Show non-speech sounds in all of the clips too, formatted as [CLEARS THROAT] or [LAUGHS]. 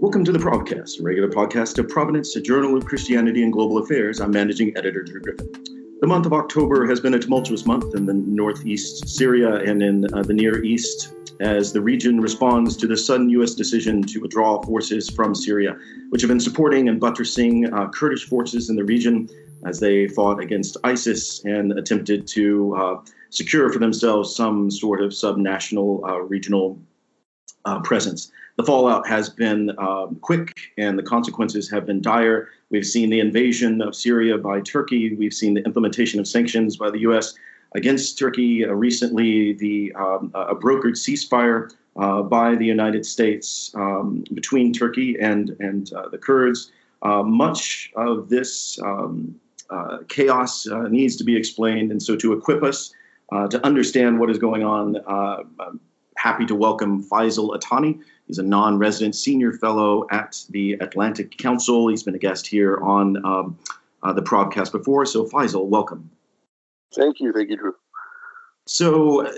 Welcome to the Provcast, a regular podcast of Providence, a journal of Christianity and global affairs. I'm managing editor Drew Griffin. The month of October has been a tumultuous month in the northeast Syria and in uh, the Near East as the region responds to the sudden U.S. decision to withdraw forces from Syria, which have been supporting and buttressing uh, Kurdish forces in the region as they fought against ISIS and attempted to uh, secure for themselves some sort of subnational uh, regional uh, presence the fallout has been um, quick and the consequences have been dire. We've seen the invasion of Syria by Turkey. We've seen the implementation of sanctions by the U.S. against Turkey. Uh, recently, the um, a brokered ceasefire uh, by the United States um, between Turkey and and uh, the Kurds. Uh, much of this um, uh, chaos uh, needs to be explained, and so to equip us to understand what is going on, I'm happy to welcome Faysal Itani. He's a non resident senior fellow at the Atlantic Council. He's been a guest here on um, uh, the podcast before. So, Faysal, welcome. Thank you. Thank you, Drew. So,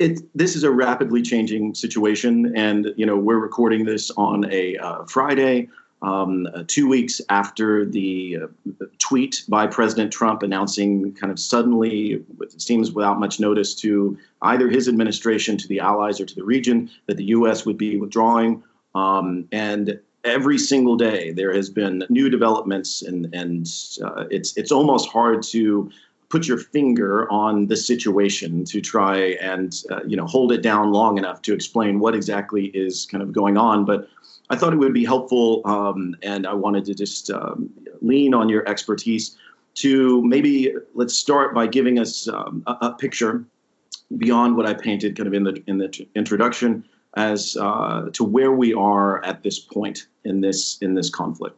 it, this is a rapidly changing situation, and you know we're recording this on a uh, Friday um, uh, two weeks after the uh, tweet by President Trump announcing, kind of suddenly, it seems without much notice to either his administration, to the allies, or to the region, that the U.S. would be withdrawing. Um, and every single day there has been new developments, and and uh, it's it's almost hard to put your finger on the situation to try and uh, you know hold it down long enough to explain what exactly is kind of going on, but I thought it would be helpful, um, and I wanted to just um, lean on your expertise to maybe let's start by giving us um, a, a, picture beyond what I painted kind of in the in the introduction as uh, to where we are at this point in this in this conflict.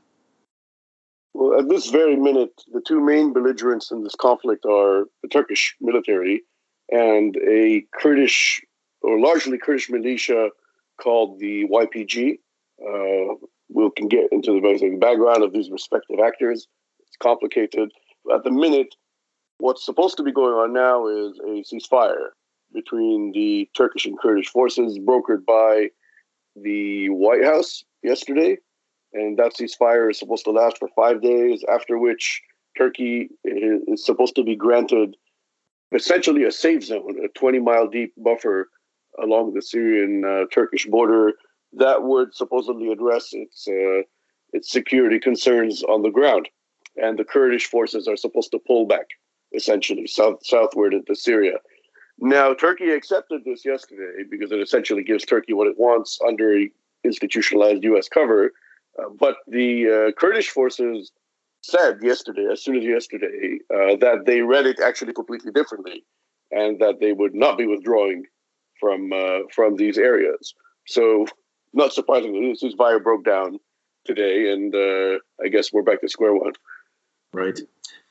Well, at this very minute, the two main belligerents in this conflict are the Turkish military and a Kurdish or largely Kurdish militia called the YPG, uh, we can get into the basic background of these respective actors. It's complicated. At the minute, what's supposed to be going on now is a ceasefire between the Turkish and Kurdish forces, brokered by the White House yesterday. And that ceasefire is supposed to last for five days, after which Turkey is supposed to be granted essentially a safe zone, a 20 mile deep buffer along the Syrian uh, Turkish border that would supposedly address its uh, its security concerns on the ground. And the Kurdish forces are supposed to pull back, essentially south southward into Syria. Now, Turkey accepted this yesterday because it essentially gives Turkey what it wants under institutionalized U.S. cover. Uh, but the uh, Kurdish forces said yesterday, as soon as yesterday, uh, that they read it actually completely differently, and that they would not be withdrawing from uh, from these areas. So not surprisingly, this ceasefire broke down today, and uh, I guess we're back to square one. Right.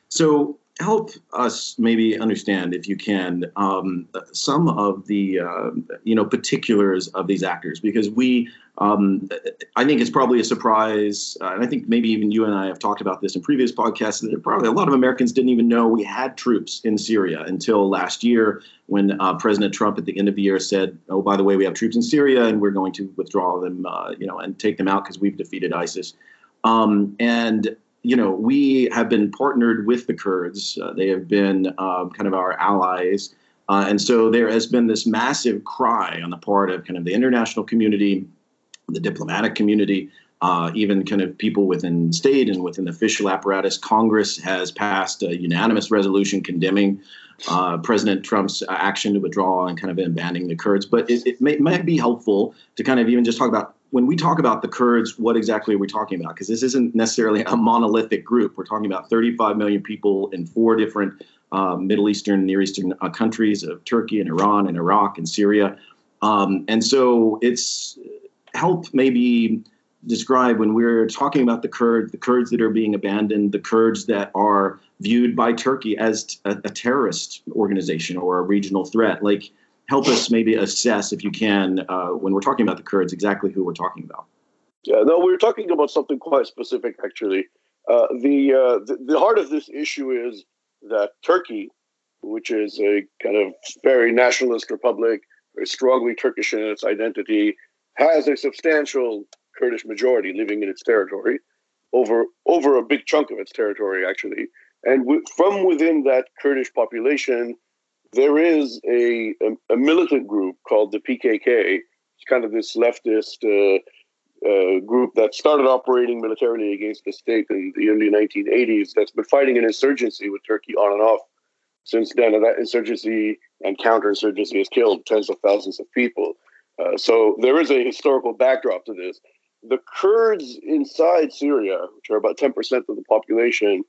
So help us maybe understand, if you can, um, some of the uh, you know particulars of these actors, because we, um, I think it's probably a surprise, uh, and I think maybe even you and I have talked about this in previous podcasts. That probably a lot of Americans didn't even know we had troops in Syria until last year, when uh, President Trump at the end of the year said, "Oh, by the way, we have troops in Syria, and we're going to withdraw them, uh, you know, and take them out because we've defeated ISIS." Um, and you know, we have been partnered with the Kurds. Uh, they have been um, kind of our allies. Uh, and so there has been this massive cry on the part of kind of the international community, the diplomatic community, uh, even kind of people within state and within the official apparatus. Congress has passed a unanimous resolution condemning uh, President Trump's action to withdraw and kind of abandoning the Kurds. But it, it may, might be helpful to kind of even just talk about when we talk about the Kurds, what exactly are we talking about? Because this isn't necessarily a monolithic group. We're talking about 35 million people in four different uh, Middle Eastern, Near Eastern uh, countries of Turkey and Iran and Iraq and Syria. Um, and so it's help maybe describe when we're talking about the Kurds, the Kurds that are being abandoned, the Kurds that are viewed by Turkey as a, a terrorist organization or a regional threat. Like, help us maybe assess, if you can, uh, when we're talking about the Kurds, exactly who we're talking about. Yeah, no, we're talking about something quite specific, actually. Uh, the, uh, the, the heart of this issue is that Turkey, which is a kind of very nationalist republic, very strongly Turkish in its identity, has a substantial Kurdish majority living in its territory, over over a big chunk of its territory actually, and w- from within that Kurdish population, there is a, a, a militant group called the PKK. It's kind of this leftist. Uh, uh, group that started operating militarily against the state in the early 1980s that's been fighting an insurgency with Turkey on and off since then. And that insurgency and counterinsurgency has killed tens of thousands of people. Uh, so there is a historical backdrop to this. The Kurds inside Syria, which are about 10% of the population,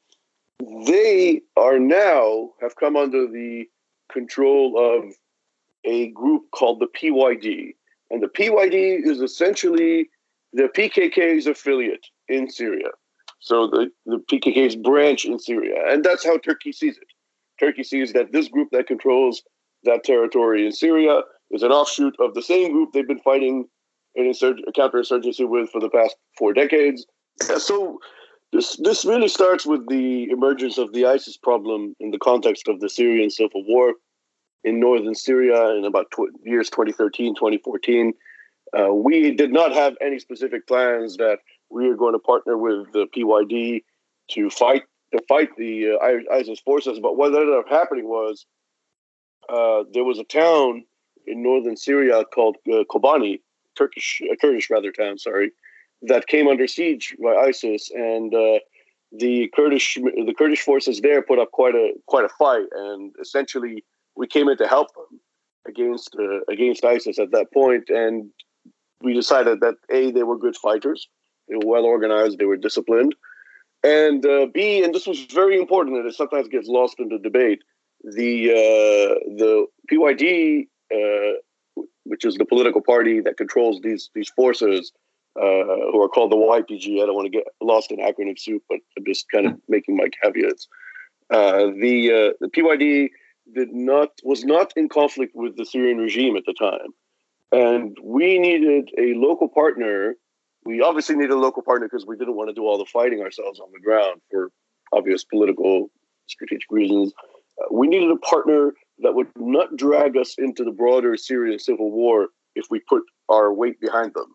they are now have come under the control of a group called the PYD. And the PYD is essentially the PKK's affiliate in Syria. So the, the PKK's branch in Syria. And that's how Turkey sees it. Turkey sees that this group that controls that territory in Syria is an offshoot of the same group they've been fighting an insur- a counterinsurgency with for the past four decades. So this this really starts with the emergence of the ISIS problem in the context of the Syrian civil war in northern Syria in about tw- years 2013, 2014. Uh, we did not have any specific plans that we are going to partner with the PYD to fight to fight the uh, ISIS forces. But what ended up happening was uh, there was a town in northern Syria called uh, Kobani, Turkish, uh, Kurdish rather town, sorry, that came under siege by ISIS, and uh, the Kurdish the Kurdish forces there put up quite a quite a fight, and essentially we came in to help them against uh, against ISIS at that point, and we decided that a they were good fighters, they were well organized, they were disciplined, and uh, b and this was very important, and it sometimes gets lost in the debate. The uh, the PYD, uh, which is the political party that controls these these forces, uh, who are called the YPG. I don't want to get lost in acronym soup, but I'm just kind of making my caveats. Uh, the uh, the PYD did not was not in conflict with the Syrian regime at the time, and we needed a local partner. We obviously needed a local partner because we didn't want to do all the fighting ourselves on the ground for obvious political, strategic reasons. Uh, we needed a partner that would not drag us into the broader Syrian civil war if we put our weight behind them.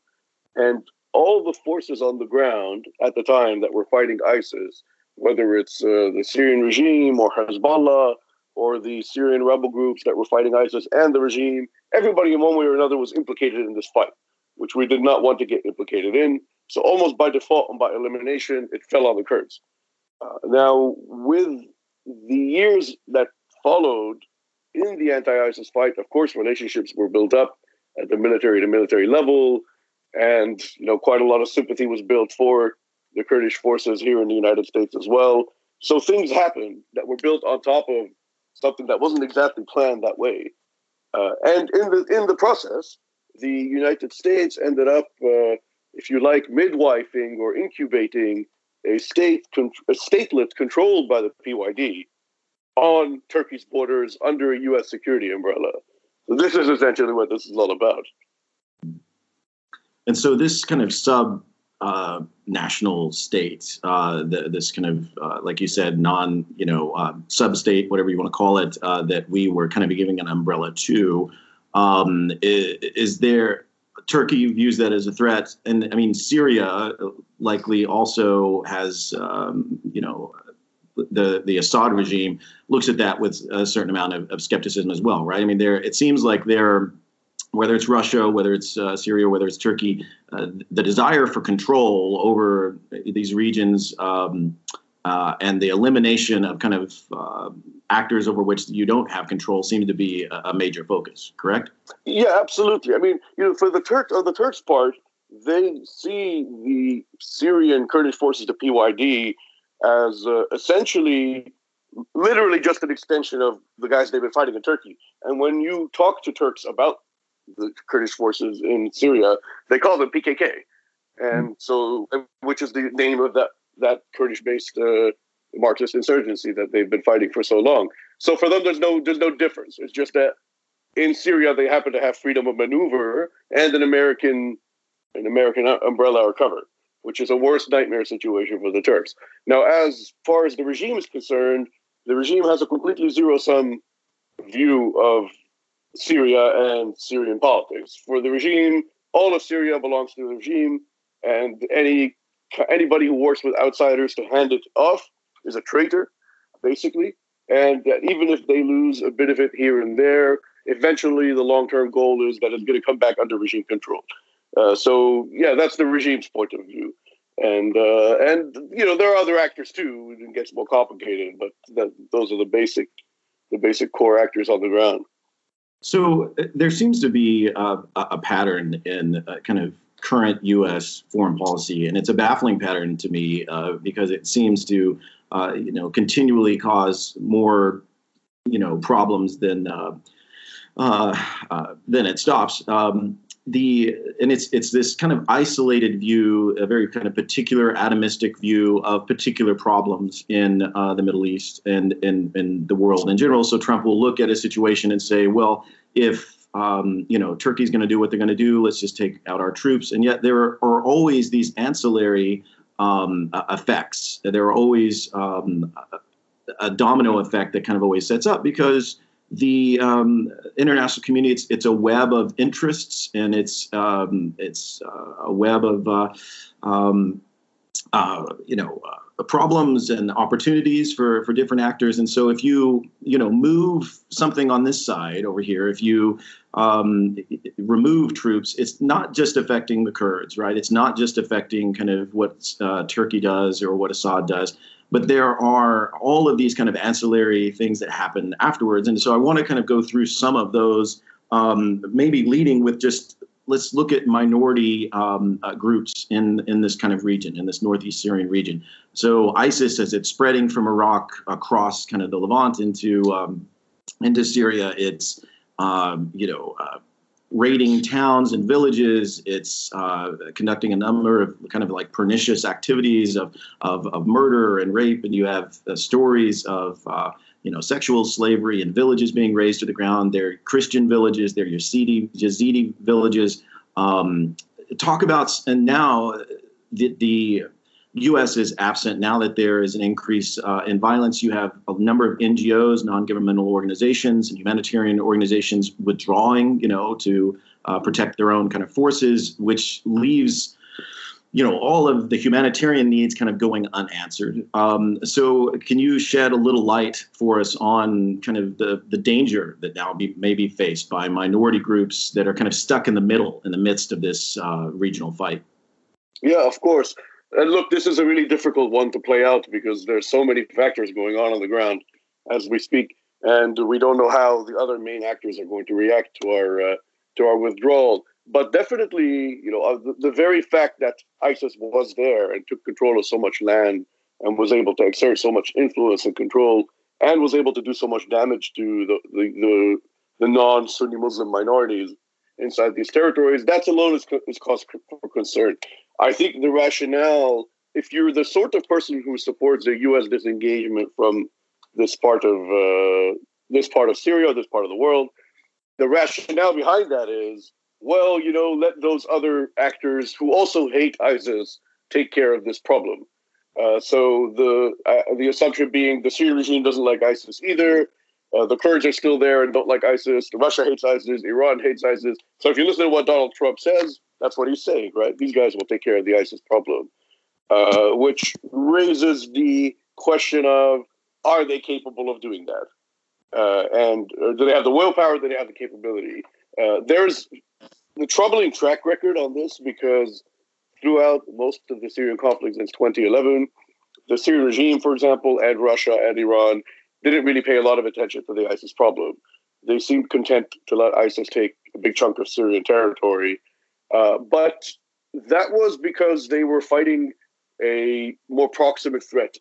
And all the forces on the ground at the time that were fighting ISIS, whether it's uh, the Syrian regime or Hezbollah or the Syrian rebel groups that were fighting ISIS and the regime, everybody in one way or another was implicated in this fight, which we did not want to get implicated in. So almost by default and by elimination, it fell on the Kurds. Uh, now, with the years that followed in the anti-ISIS fight, of course, relationships were built up at the military to military level, and you know, quite a lot of sympathy was built for the Kurdish forces here in the United States as well. So things happened that were built on top of something that wasn't exactly planned that way. Uh, and in the in the process, the United States ended up, uh, if you like, midwifing or incubating a state a statelet controlled by the PYD on Turkey's borders under a U.S. security umbrella. So this is essentially what this is all about. And so this kind of sub uh, national state, uh, the, this kind of, uh, like you said, non, you know, uh, sub-state, whatever you want to call it, uh, that we were kind of giving an umbrella to. Um, is, is, there Turkey views that as a threat, and I mean Syria likely also has, um, you know, the the Assad regime looks at that with a certain amount of, of skepticism as well, right? I mean, there it seems like they're whether it's Russia, whether it's uh, Syria, whether it's Turkey, uh, the desire for control over these regions um, uh, and the elimination of kind of uh, actors over which you don't have control seems to be a, major focus. Correct? Yeah, absolutely. I mean, you know, for the Turks, on the Turks' part, they see the Syrian Kurdish forces, the PYD, as uh, essentially literally just an extension of the guys they've been fighting in Turkey. And when you talk to Turks about the Kurdish forces in Syria, they call them PKK, and so which is the name of that that Kurdish-based uh, Marxist insurgency that they've been fighting for so long. So for them, there's no there's no difference. It's just that in Syria they happen to have freedom of maneuver and an American an American umbrella or cover, which is a worse nightmare situation for the Turks. Now, as far as the regime is concerned, the regime has a completely zero sum view of Syria and Syrian politics. For the regime, all of Syria belongs to the regime. and any anybody who works with outsiders to hand it off is a traitor, basically. And that even if they lose a bit of it here and there, eventually the long-term goal is that it's going to come back under regime control. Uh, so yeah, that's the regime's point of view. And uh, and you know there are other actors too. It gets more complicated, but that, those are the basic the basic core actors on the ground. So uh, there seems to be a, a pattern in uh, kind of current U.S. foreign policy, and it's a baffling pattern to me uh, because it seems to, uh, you know, continually cause more, you know, problems than uh, than it stops. Um, the and it's it's this kind of isolated view, a very kind of particular atomistic view of particular problems in uh, the Middle East and in in the world in general. So Trump will look at a situation and say, well, if um, you know Turkey's going to do what they're going to do, let's just take out our troops. And yet there are always these ancillary um, effects. There are always um, a domino effect that kind of always sets up because the um, international community it's, it's a web of interests and it's um, it's uh, a web of uh, um, uh, you know uh, problems and opportunities for for different actors. And so if you you know move something on this side over here if you um, remove troops it's not just affecting the Kurds right? It's not just affecting kind of what uh, Turkey does or what Assad does but there are all of these kind of ancillary things that happen afterwards. And so i want to kind of go through some of those um, maybe leading with just let's look at minority um, uh, groups in in this kind of region in this northeast syrian region. So isis as it's spreading from iraq across kind of the levant into um, into syria it's um, you know uh, raiding towns and villages. It's uh, conducting a number of kind of like pernicious activities of, of, of murder and rape. And you have uh, stories of, uh, you know, sexual slavery and villages being razed to the ground. They're Christian villages, they're Yazidi, Yazidi villages. Um, talk about, and now the, the U.S. is absent now that there is an increase uh, in violence. You have a number of NGOs, non-governmental organizations, and humanitarian organizations withdrawing, you know, to uh, protect their own kind of forces, which leaves, you know, all of the humanitarian needs kind of going unanswered. Um, so, can you shed a little light for us on kind of the the danger that now be, may be faced by minority groups that are kind of stuck in the middle, in the midst of this uh, regional fight? Yeah, of course. And look, this is a really difficult one to play out because there's so many factors going on on the ground as we speak, and we don't know how the other main actors are going to react to our uh, to our withdrawal. But definitely, you know, uh, the, the, very fact that ISIS was there and took control of so much land and was able to exert so much influence and control and was able to do so much damage to the the, the, the non-Sunni Muslim minorities inside these territories, that's alone is, is cause for concern. I think the rationale, if you're the sort of person who supports the U.S. disengagement from this part of uh, this part of Syria, this part of the world, the rationale behind that is, well, you know, let those other actors who also hate ISIS take care of this problem. Uh, so the uh, the assumption being the Syrian regime doesn't like ISIS either. Uh, the Kurds are still there and don't like ISIS. Russia hates ISIS. Iran hates ISIS. So if you listen to what Donald Trump says, that's what he's saying, right? These guys will take care of the ISIS problem, uh, which raises the question of are they capable of doing that? Uh, and uh, do they have the willpower? Do they have the capability? Uh, there's the troubling track record on this because throughout most of the Syrian conflict since 2011, the Syrian regime, for example, and Russia and Iran didn't really pay a lot of attention to the ISIS problem. They seemed content to let ISIS take a big chunk of Syrian territory. Uh, but that was because they were fighting a more proximate threat,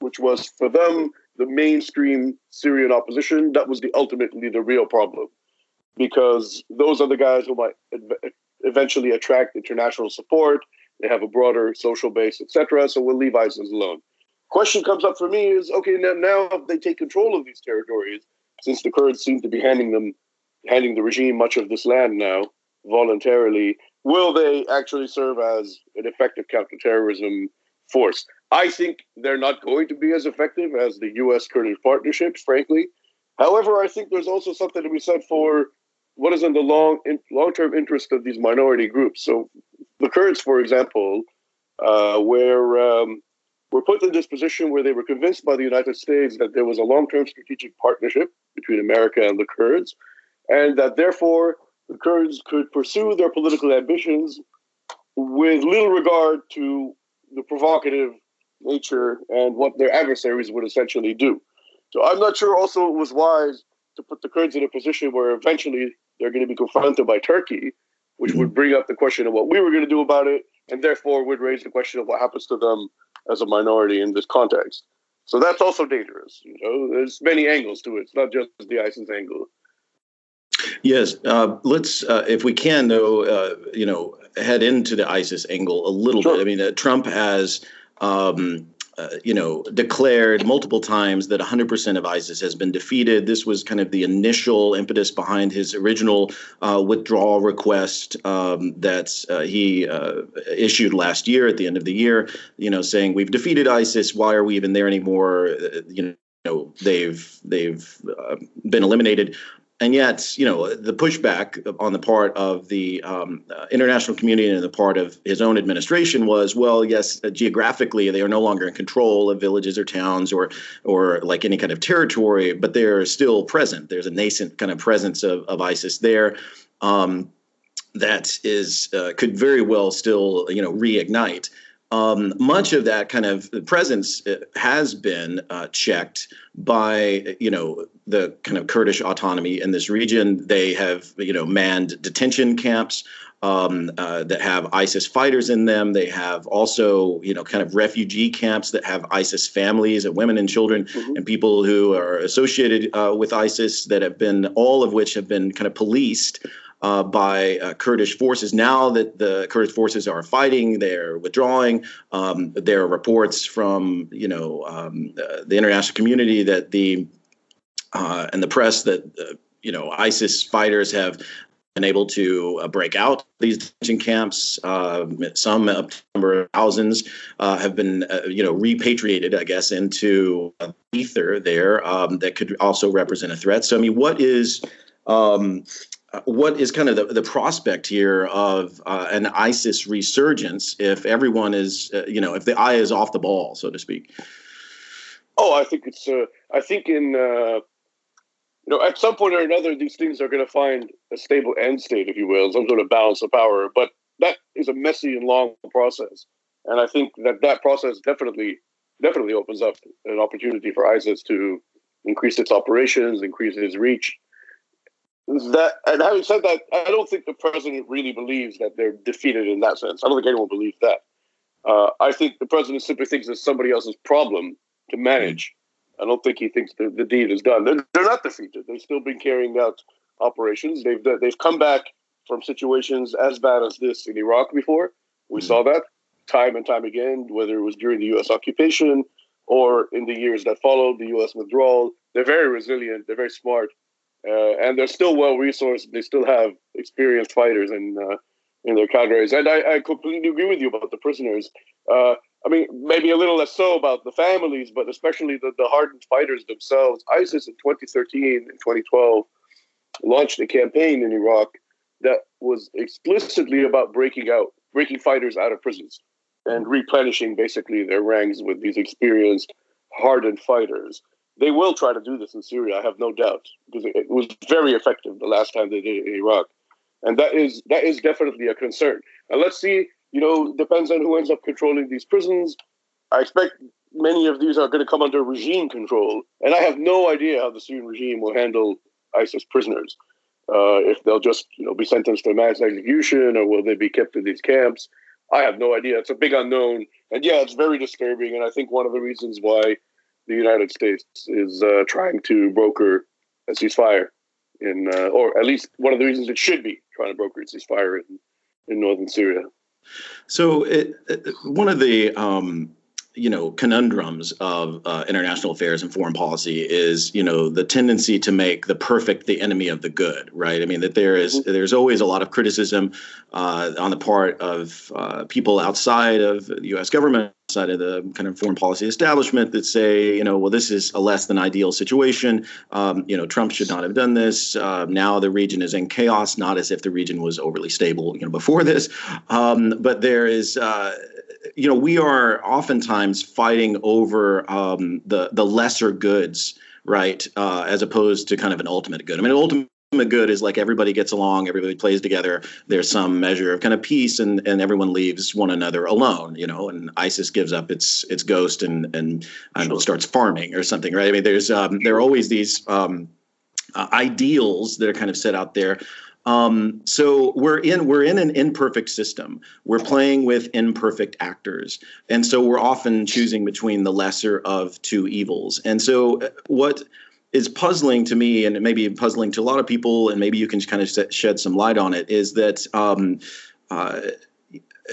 which was for them the mainstream Syrian opposition. That was the ultimately the real problem, because those are the guys who might eventually attract international support. They have a broader social base, etc. So we'll leave ISIS alone question comes up for me is okay now, now if they take control of these territories since the kurds seem to be handing them handing the regime much of this land now voluntarily will they actually serve as an effective counterterrorism force? I think they're not going to be as effective as the us kurdish partnerships frankly. However i think there's also something to be said for what is in the long in, long-term interest of these minority groups. So the Kurds, for example, uh, were um, were put in this position where they were convinced by the United States that there was a long-term strategic partnership between America and the Kurds, and that therefore the Kurds could pursue their political ambitions with little regard to the provocative nature and what their adversaries would essentially do. So I'm not sure also it was wise to put the Kurds in a position where eventually they're going to be confronted by Turkey, which would bring up the question of what we were going to do about it, and therefore would raise the question of what happens to them as a minority in this context. So that's also dangerous. You know, there's many angles to it. It's not just the ISIS angle. Yes, uh, let's, uh, if we can, though, uh, you know, head into the ISIS angle a little sure. bit. I mean, uh, Trump has um, uh, you know, declared multiple times that 100% of ISIS has been defeated. This was kind of the initial impetus behind his original uh, withdrawal request um, that uh, he uh, issued last year at the end of the year. You know, saying we've defeated ISIS. Why are we even there anymore? You know know they've they've uh, been eliminated and yet, you know, the pushback on the part of the um, uh, international community and the part of his own administration was, well, yes, uh, geographically they are no longer in control of villages or towns or or like any kind of territory, but they're still present. There's a nascent kind of presence of, of ISIS there. Um, that is uh, could very well still you know reignite um, much of that kind of presence uh, has been uh, checked by you know the kind of Kurdish autonomy in this region. They have you know manned detention camps um, uh, that have ISIS fighters in them. They have also you know kind of refugee camps that have ISIS families and women and children mm-hmm. and people who are associated uh, with ISIS that have been all of which have been kind of policed uh, by uh, Kurdish forces. Now that the Kurdish forces are fighting, they're withdrawing. Um, there are reports from you know um, uh, the international community that the uh, and the press that uh, you know ISIS fighters have been able to uh, break out these detention camps. Uh, some up to number of thousands uh, have been, uh, you know, repatriated, I guess, into ether there um, that could also represent a threat. So, I mean, what is um, what is kind of the, the prospect here of uh, an ISIS resurgence if everyone is, uh, you know, if the eye is off the ball, so to speak? Oh, I think it's. Uh, I think in you know at some point or another, these things are going to find a stable end state, if you will, some sort of balance of power. But that is a messy and long process, and I think that that process definitely definitely opens up an opportunity for ISIS to increase its operations, increase its reach, that and having said that, I don't think the president really believes that they're defeated in that sense. I don't think anyone believes that. Uh, I think the president simply thinks it's somebody else's problem to manage. I don't think he thinks the, the deed is done. They're, they're not defeated. They've still been carrying out operations. They've they've come back from situations as bad as this in Iraq before. We mm-hmm. saw that time and time again, whether it was during the U.S. occupation or in the years that followed the U.S. withdrawal. They're very resilient. They're very smart uh, and they're still well resourced. They still have experienced fighters in uh, in their cadres. And I, I, completely agree with you about the prisoners. Uh, I mean, maybe a little less so about the families, but especially the, the hardened fighters themselves. ISIS in 2013 and 2012 launched a campaign in Iraq that was explicitly about breaking out, breaking fighters out of prisons and replenishing basically their ranks with these experienced, hardened fighters. They will try to do this in Syria, I have no doubt, because it was very effective the last time they did it in Iraq, and that is that is definitely a concern. And let's see, you know, depends on who ends up controlling these prisons. I expect many of these are going to come under regime control, and I have no idea how the Syrian regime will handle ISIS prisoners. Uh, if they'll just you know be sentenced to mass execution, or will they be kept in these camps? I have no idea. It's a big unknown, and yeah, it's very disturbing. And I think one of the reasons why the United States is uh, trying to broker a ceasefire in, uh, or at least one of the reasons it should be trying to broker a ceasefire in, in northern Syria. So, it, it, one of the um, you know conundrums of uh, international affairs and foreign policy is you know the tendency to make the perfect the enemy of the good right? I mean that there is, mm-hmm. there's always a lot of criticism uh, on the part of uh, people outside of the us government outside of the kind of foreign policy establishment that say you know well this is a less than ideal situation. Um, you know trump should not have done this. Uh, now the region is in chaos not as if the region was overly stable you know before this. Um, but there is uh, you know, we are oftentimes fighting over um, the the lesser goods, right, uh, as opposed to kind of an ultimate good. I mean, an ultimate good is like everybody gets along, everybody plays together. There's some measure of kind of peace, and and everyone leaves one another alone, you know. And ISIS gives up its its ghost and and I don't know starts farming or something, right? I mean, there's um, there are always these. Um, uh, ideals that are kind of set out there um, so we're in we're in an imperfect system. We're playing with imperfect actors, and so we're often choosing between the lesser of two evils. And so uh, what is puzzling to me, and maybe puzzling to a lot of people, and maybe you can kind of shed some light on it, is that um, uh,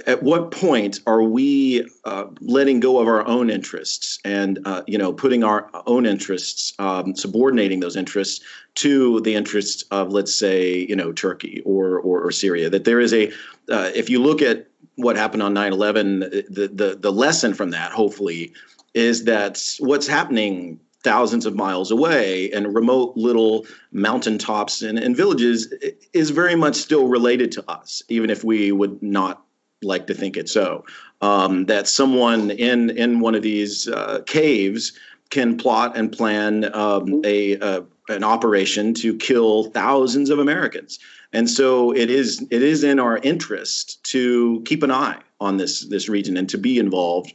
at what point are we uh, letting go of our own interests and uh, you know putting our own interests um, subordinating those interests to the interests of let's say you know turkey or or, or syria? That there is a uh, if you look at what happened on 9-11 the, the the lesson from that hopefully is that what's happening thousands of miles away and remote little mountaintops and, and villages is very much still related to us even if we would not like to think it so. Um, that someone in in one of these uh, caves can plot and plan um, a, a, an operation to kill thousands of Americans. And so it is it is in our interest to keep an eye on this this region and to be involved.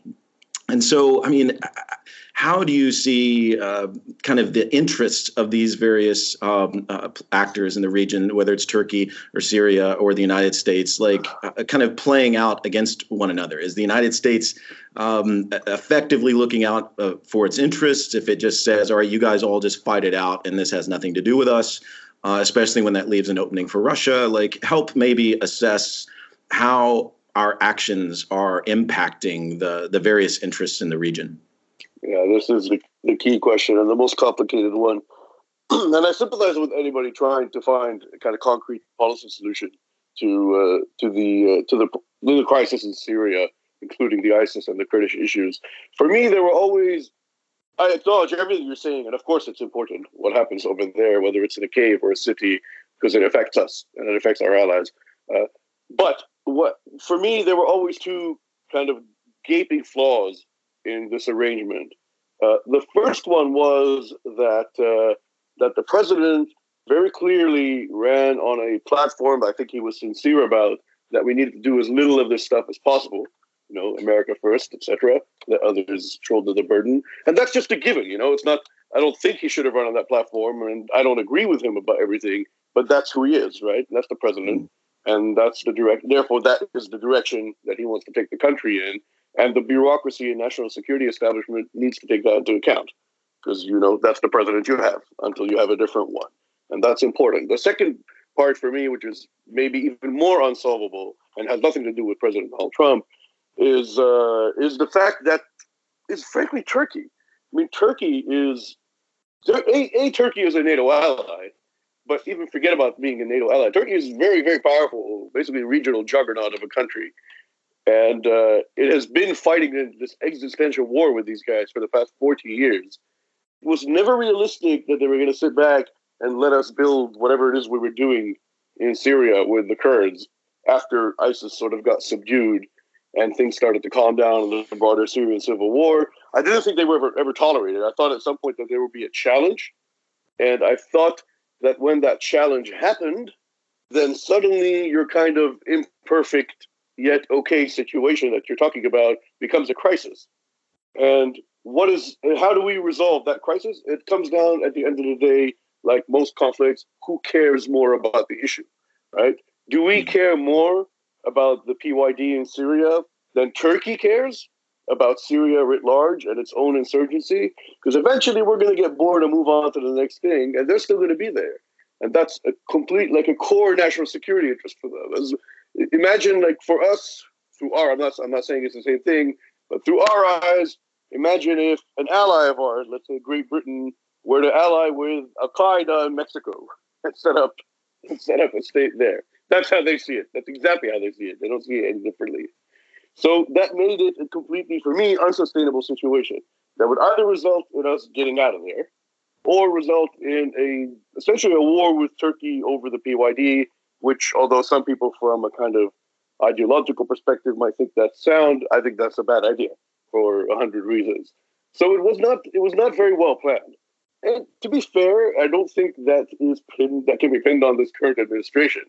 And so, I mean, how do you see uh, kind of the interests of these various um, uh, actors in the region, whether it's Turkey or Syria or the United States, like uh, kind of playing out against one another? Is the United States um, effectively looking out uh, for its interests if it just says, all right, you guys all just fight it out and this has nothing to do with us, uh, especially when that leaves an opening for Russia? Like, help maybe assess how our actions are impacting the, the various interests in the region. Yeah, this is the, the key question and the most complicated one. [CLEARS THROAT] and I sympathize with anybody trying to find a kind of concrete policy solution to uh, to the uh, to the to the crisis in Syria, including the ISIS and the Kurdish issues. For me, there were always I acknowledge everything you're saying, and of course, it's important what happens over there, whether it's in a cave or a city, because it affects us and it affects our allies. Uh, but what for me, there were always two kind of gaping flaws in this arrangement. Uh, the first one was that uh, that the president very clearly ran on a platform I think he was sincere about that we needed to do as little of this stuff as possible. You know, America first, etc. That others shoulder the burden, and that's just a given. You know, it's not. I don't think he should have run on that platform, and I don't agree with him about everything. But that's who he is, right? That's the president, mm-hmm. And that's the direct. Therefore, that is the direction that he wants to take the country in and the bureaucracy and national security establishment needs to take that into account because, you know, that's the president you have until you have a different one. And that's important. The second part for me, which is maybe even more unsolvable and has nothing to do with President Donald Trump, is uh, is the fact that is frankly Turkey. I mean, Turkey is a, a Turkey is a NATO ally, but even forget about being a NATO ally. Turkey is very, very powerful, basically regional juggernaut of a country and uh, it has been fighting this existential war with these guys for the past 40 years. It was never realistic that they were going to sit back and let us build whatever it is we were doing in Syria with the Kurds after ISIS sort of got subdued and things started to calm down in the broader Syrian civil war. I didn't think they were ever, ever tolerated. I thought at some point that there would be a challenge. And I thought that when that challenge happened, then suddenly your kind of imperfect yet okay situation that you're talking about becomes a crisis. And what is how do we resolve that crisis? It comes down at the end of the day, like most conflicts, who cares more about the issue, right? Do we mm-hmm. care more about the PYD in Syria than Turkey cares about Syria writ large and its own insurgency? Because eventually we're going to get bored and move on to the next thing, and they're still going to be there. And that's a complete, like a core national security interest for them. As, imagine like for us through our, I'm not I'm not saying it's the same thing, But through our eyes, imagine if an ally of ours, let's say Great Britain, were to ally with Al Qaeda in Mexico [LAUGHS] and set up and set up a state there. That's how they see it. That's exactly how they see it. They don't see it any differently. So that made it a completely, for me, unsustainable situation that would either result in us getting out of there or result in a essentially a war with Turkey over the PYD, which although some people from a kind of ideological perspective might think that's sound, I think that's a bad idea for a hundred reasons. So it was not it was not very well planned. And to be fair, I don't think that is pinned, that can be pinned on this current administration.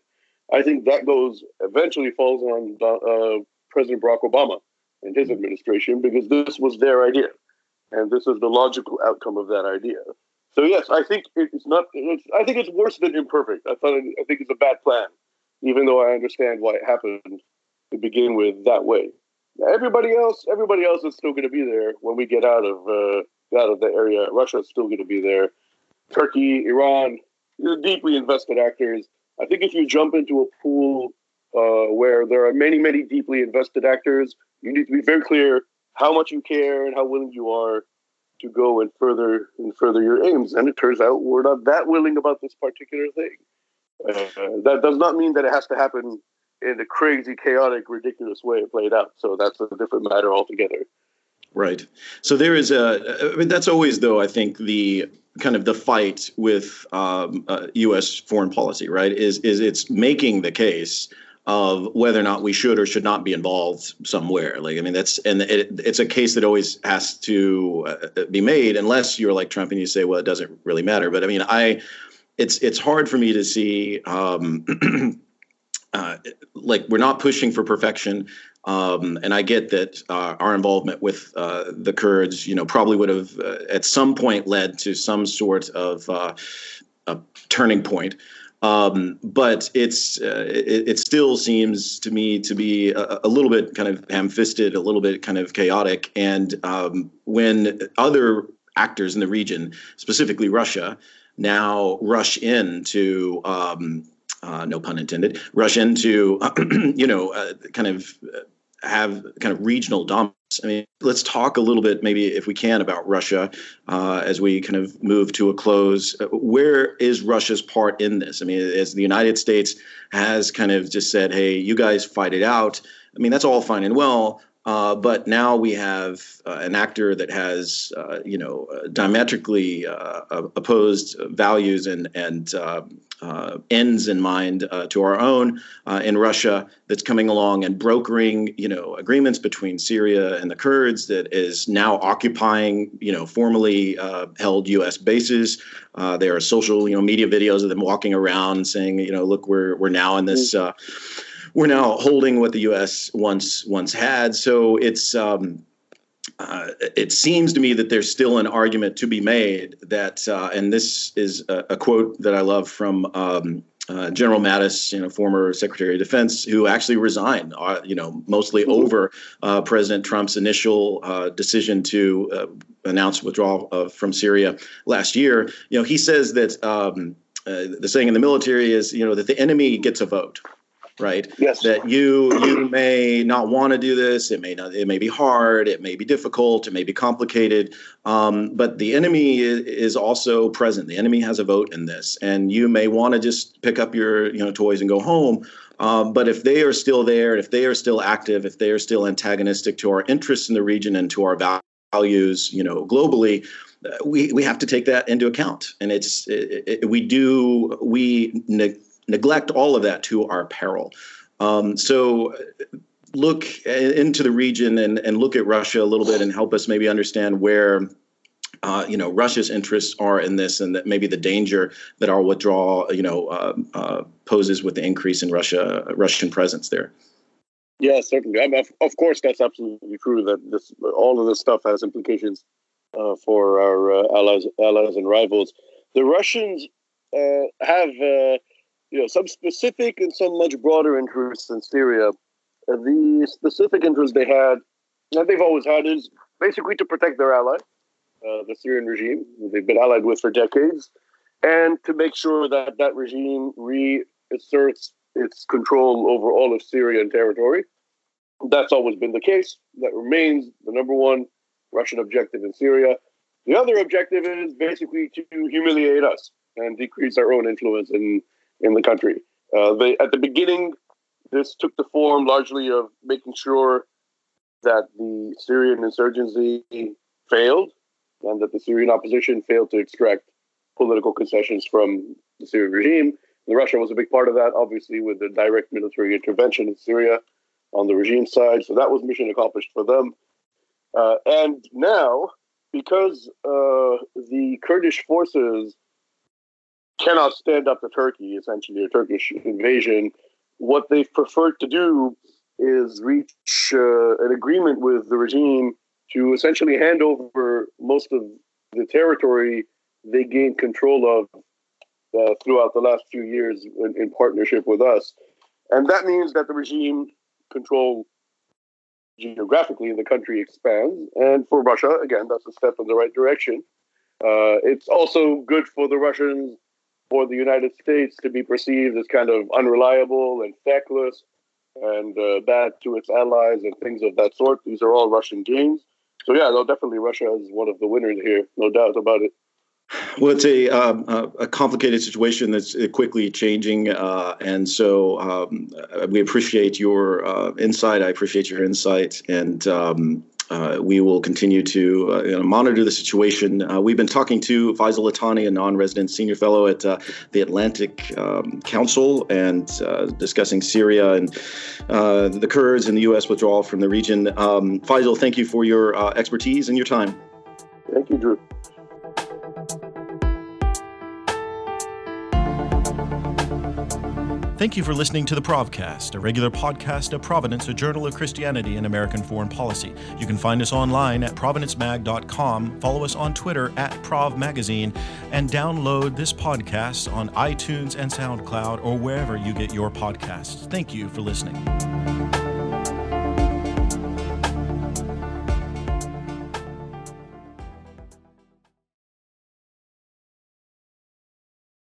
I think that goes eventually falls on uh, President Barack Obama and his administration because this was their idea, and this is the logical outcome of that idea. So yes, I think it's not. It's, I think it's worse than imperfect. I thought. I think it's a bad plan, even though I understand why it happened to begin with that way. Everybody else, everybody else is still going to be there when we get out of uh, out of the area. Russia is still going to be there. Turkey, Iran, they're deeply invested actors. I think if you jump into a pool uh, where there are many, many deeply invested actors, you need to be very clear how much you care and how willing you are to go and further and further your aims. And it turns out we're not that willing about this particular thing. Uh, that does not mean that it has to happen in a crazy, chaotic, ridiculous way it played out. So that's a different matter altogether. Right. So there is a. I mean, that's always though. I think the kind of the fight with um, uh, U.S. foreign policy, right? Is is it's making the case of whether or not we should or should not be involved somewhere. Like, I mean, that's and it, it's a case that always has to uh, be made, unless you're like Trump and you say, well, it doesn't really matter. But I mean, I, it's it's hard for me to see. Um, [CLEARS THROAT] uh, like we're not pushing for perfection, um, and I get that uh, our involvement with uh, the Kurds, you know, probably would have uh, at some point led to some sort of uh, turning point. Um, but it's uh, it, it, still seems to me to be a, a, little bit kind of ham-fisted, a little bit kind of chaotic. And um, when other actors in the region, specifically Russia, now rush in to um, uh, no pun intended, rush into [CLEARS THROAT] you know uh, kind of have kind of regional dominance. I mean, let's talk a little bit, maybe if we can, about Russia uh, as we kind of move to a close. Where is Russia's part in this? I mean, as the United States has kind of just said, hey, you guys fight it out. I mean, that's all fine and well. Uh, but now we have uh, an actor that has, uh, you know, uh, diametrically uh, opposed values and and uh, ends in mind to our own in Russia. That's coming along and brokering, you know, agreements between Syria and the Kurds. That is now occupying, you know, formerly held U.S. bases. there are social, you know, media videos of them walking around saying, you know, look, we're we're now in this. We're now holding what the U.S. once once had. So it's um, uh, it seems to me that there's still an argument to be made that, uh, and this is a, a, quote that I love from um, uh, General Mattis, you know, former Secretary of Defense, who actually resigned, uh, you know, mostly mm-hmm. over uh, President Trump's initial uh, decision to announce withdrawal from Syria last year. You know, he says that um, the saying in the military is, you know, that the enemy gets a vote right? Yes. That you you may not want to do this. It may not. It may be hard. It may be difficult. It may be complicated. Um, but the enemy is, is, also present. The enemy has a vote in this, and you may want to just pick up your you know toys and go home. Um, but if they are still there, if they are still active, if they are still antagonistic to our interests in the region and to our values, you know, globally, we we have to take that into account. And it's it, it, we do we. Ne- neglect all of that to our peril. Um, so look into the region and, and look at Russia a little bit and help us maybe understand where uh, you know Russia's interests are in this, and that maybe the danger that our withdrawal, you know, uh, uh, poses with the increase in Russia Russian presence there. Yeah, certainly. I mean, of course, that's absolutely true. That this all of this stuff has implications uh, for our uh, allies, allies and rivals. The Russians uh, have you know, some specific and some much broader interests in Syria. Uh, the specific interest they had, that they've always had, is basically to protect their ally, uh, the Syrian regime, who they've been allied with for decades, and to make sure that that regime reasserts its control over all of Syrian territory. That's always been the case. That remains the number one Russian objective in Syria. The other objective is basically to humiliate us and decrease our own influence in, in the country. Uh, they, at the beginning, this took the form largely of making sure that the Syrian insurgency failed and that the Syrian opposition failed to extract political concessions from the Syrian regime. And Russia was a big part of that, obviously, with the direct military intervention in Syria on the regime side. So that was mission accomplished for them. Uh, and now, because uh, the Kurdish forces cannot stand up to Turkey, essentially, a Turkish invasion, what they've preferred to do is reach uh, an agreement with the regime to essentially hand over most of the territory they gained control of uh, throughout the last few years in, in, partnership with us. And that means that the regime control geographically in the country expands. And for Russia, again, that's a step in the right direction. Uh, it's also good for the Russians, for the United States to be perceived as kind of unreliable and feckless and uh, bad to its allies and things of that sort. These are all Russian games. So, yeah, no, definitely Russia is one of the winners here, no doubt about it. Well, it's a um, a complicated situation that's quickly changing, uh, and so um, we appreciate your uh, insight. I appreciate your insight, and um, uh, we will continue to uh, you know, monitor the situation. Uh, we've been talking to Faysal Itani, a non-resident senior fellow at uh, the Atlantic um, Council, and discussing Syria and the Kurds and the U.S. withdrawal from the region. Um, Faysal, thank you for your expertise and your time. Thank you, Drew. Thank you for listening to the Provcast, a regular podcast of Providence, a journal of Christianity and American foreign policy. You can find us online at providencemag.com, follow us on Twitter at ProvMagazine, and download this podcast on iTunes and SoundCloud or wherever you get your podcasts. Thank you for listening.